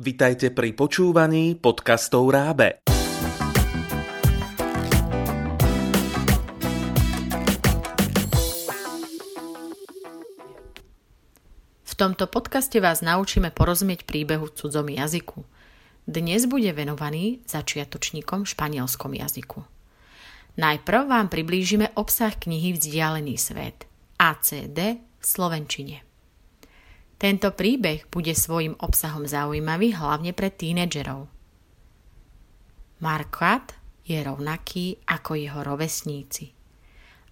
Vitajte pri počúvaní podcastov Rábe. V tomto podcaste vás naučíme porozumieť príbehu v cudzom jazyku. Dnes bude venovaný začiatočníkom v španielskom jazyku. Najprv vám priblížime obsah knihy Vzdialený svet ACD v Slovenčine. Tento príbeh bude svojim obsahom zaujímavý hlavne pre tínedžerov. Marquardt je rovnaký ako jeho rovesníci.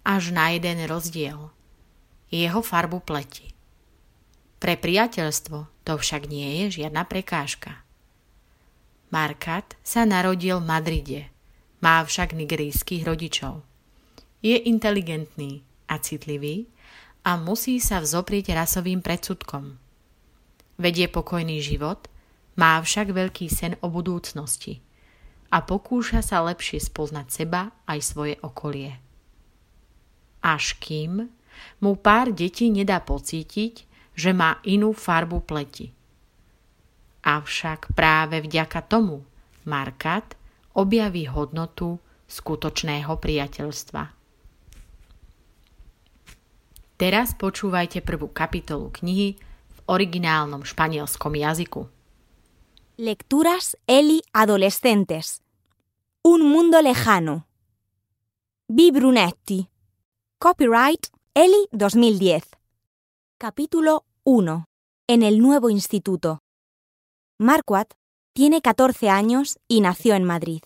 Až na jeden rozdiel. Jeho farbu pleti. Pre priateľstvo to však nie je žiadna prekážka. Markat sa narodil v Madride, má však nigerijských rodičov. Je inteligentný a citlivý a musí sa vzoprieť rasovým predsudkom. Vedie pokojný život, má však veľký sen o budúcnosti a pokúša sa lepšie spoznať seba aj svoje okolie. Až kým mu pár detí nedá pocítiť, že má inú farbu pleti. Avšak práve vďaka tomu Markat objaví hodnotu skutočného priateľstva. Teraz. Lecturas Eli Adolescentes. Un mundo lejano. B. Copyright Eli 2010. Capítulo 1. En el nuevo instituto. Marquardt tiene 14 años y nació en Madrid.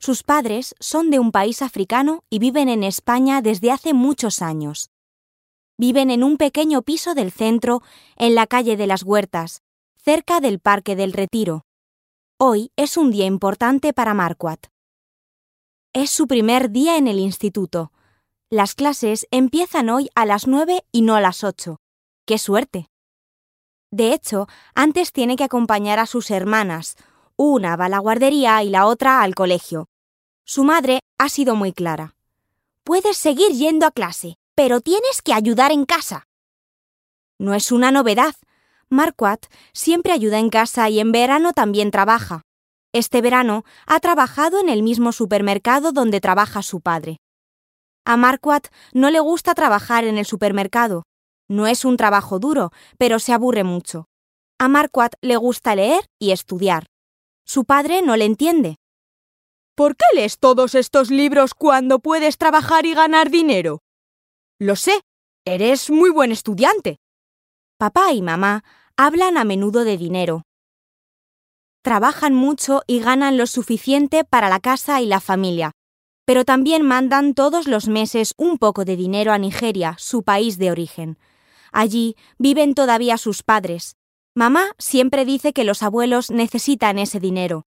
Sus padres son de un país africano y viven en España desde hace muchos años. Viven en un pequeño piso del centro, en la calle de las Huertas, cerca del Parque del Retiro. Hoy es un día importante para Marquardt. Es su primer día en el instituto. Las clases empiezan hoy a las nueve y no a las ocho. ¡Qué suerte! De hecho, antes tiene que acompañar a sus hermanas. Una va a la guardería y la otra al colegio. Su madre ha sido muy clara. Puedes seguir yendo a clase, pero tienes que ayudar en casa. No es una novedad. Marquardt siempre ayuda en casa y en verano también trabaja. Este verano ha trabajado en el mismo supermercado donde trabaja su padre. A Marquardt no le gusta trabajar en el supermercado. No es un trabajo duro, pero se aburre mucho. A Marquardt le gusta leer y estudiar. Su padre no le entiende. ¿Por qué lees todos estos libros cuando puedes trabajar y ganar dinero? Lo sé, eres muy buen estudiante. Papá y mamá hablan a menudo de dinero. Trabajan mucho y ganan lo suficiente para la casa y la familia, pero también mandan todos los meses un poco de dinero a Nigeria, su país de origen. Allí viven todavía sus padres. Mamá siempre dice que los abuelos necesitan ese dinero.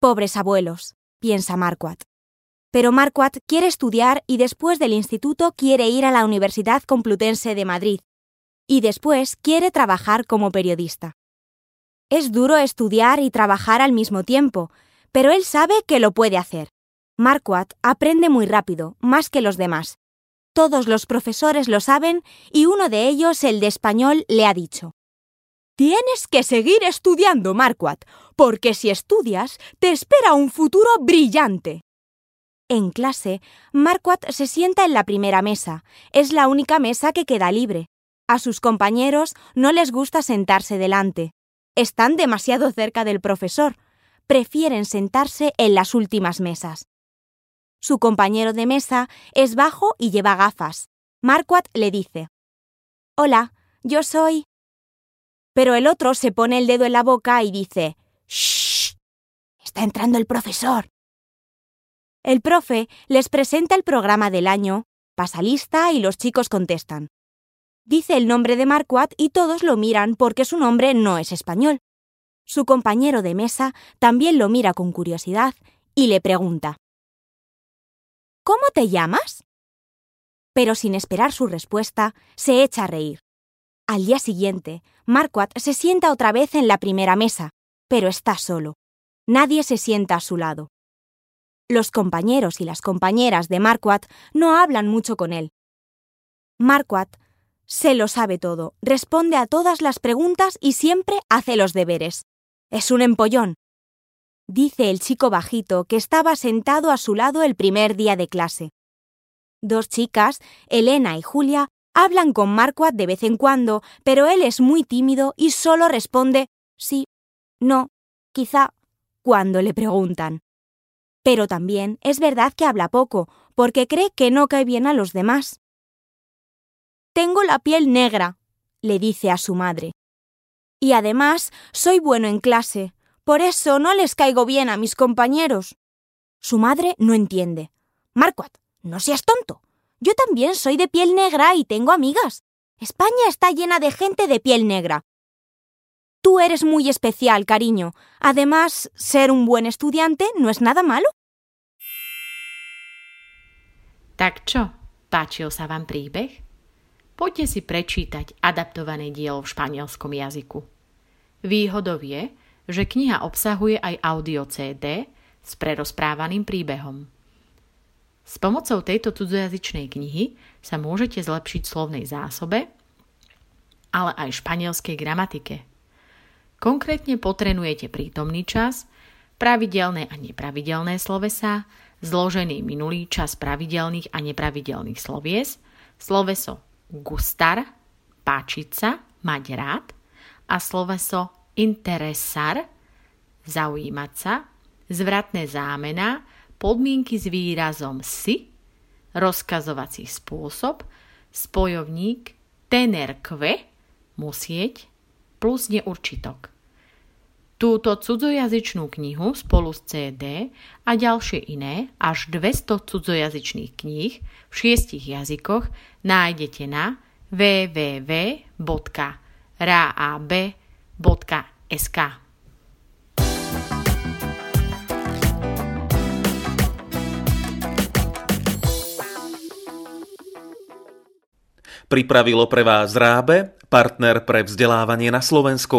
Pobres abuelos, piensa Marquardt. Pero Marquardt quiere estudiar y después del instituto quiere ir a la Universidad Complutense de Madrid. Y después quiere trabajar como periodista. Es duro estudiar y trabajar al mismo tiempo, pero él sabe que lo puede hacer. Marquardt aprende muy rápido, más que los demás. Todos los profesores lo saben y uno de ellos, el de español, le ha dicho. Tienes que seguir estudiando, Marquardt, porque si estudias, te espera un futuro brillante. En clase, Marquardt se sienta en la primera mesa. Es la única mesa que queda libre. A sus compañeros no les gusta sentarse delante. Están demasiado cerca del profesor. Prefieren sentarse en las últimas mesas. Su compañero de mesa es bajo y lleva gafas. Marquardt le dice: Hola, yo soy. Pero el otro se pone el dedo en la boca y dice: Shh. Está entrando el profesor. El profe les presenta el programa del año, pasa lista y los chicos contestan. Dice el nombre de Marquardt y todos lo miran porque su nombre no es español. Su compañero de mesa también lo mira con curiosidad y le pregunta ¿Cómo te llamas? Pero sin esperar su respuesta, se echa a reír. Al día siguiente, Marquardt se sienta otra vez en la primera mesa, pero está solo. Nadie se sienta a su lado. Los compañeros y las compañeras de Marquardt no hablan mucho con él. Marquardt se lo sabe todo, responde a todas las preguntas y siempre hace los deberes. Es un empollón, dice el chico bajito que estaba sentado a su lado el primer día de clase. Dos chicas, Elena y Julia, hablan con Marquardt de vez en cuando, pero él es muy tímido y solo responde sí, no, quizá, cuando le preguntan. Pero también es verdad que habla poco, porque cree que no cae bien a los demás. Tengo la piel negra, le dice a su madre. Y además soy bueno en clase, por eso no les caigo bien a mis compañeros. Su madre no entiende. Marquardt, no seas tonto. Yo también soy de piel negra y tengo amigas. España está llena de gente de piel negra. Tú eres muy especial, cariño. Además, ser un buen estudiante no es nada malo. Tak čo, páčil sa vám príbeh? Poďte si prečítať adaptované dielo v španielskom jazyku. Výhodou je, že kniha obsahuje aj audio CD s prerozprávaným príbehom. S pomocou tejto cudzojazyčnej knihy sa môžete zlepšiť slovnej zásobe, ale aj španielskej gramatike. Konkrétne potrenujete prítomný čas, pravidelné a nepravidelné slovesa, zložený minulý čas pravidelných a nepravidelných slovies, sloveso gustar, páčiť sa, mať rád a sloveso interesar, zaujímať sa, zvratné zámena, podmienky s výrazom si, rozkazovací spôsob, spojovník tener kve, musieť, plus neurčitok. Túto cudzojazyčnú knihu spolu s CD a ďalšie iné, až 200 cudzojazyčných kníh v šiestich jazykoch nájdete na www.rab.sk. Pripravilo pre vás Rábe, partner pre vzdelávanie na Slovensku.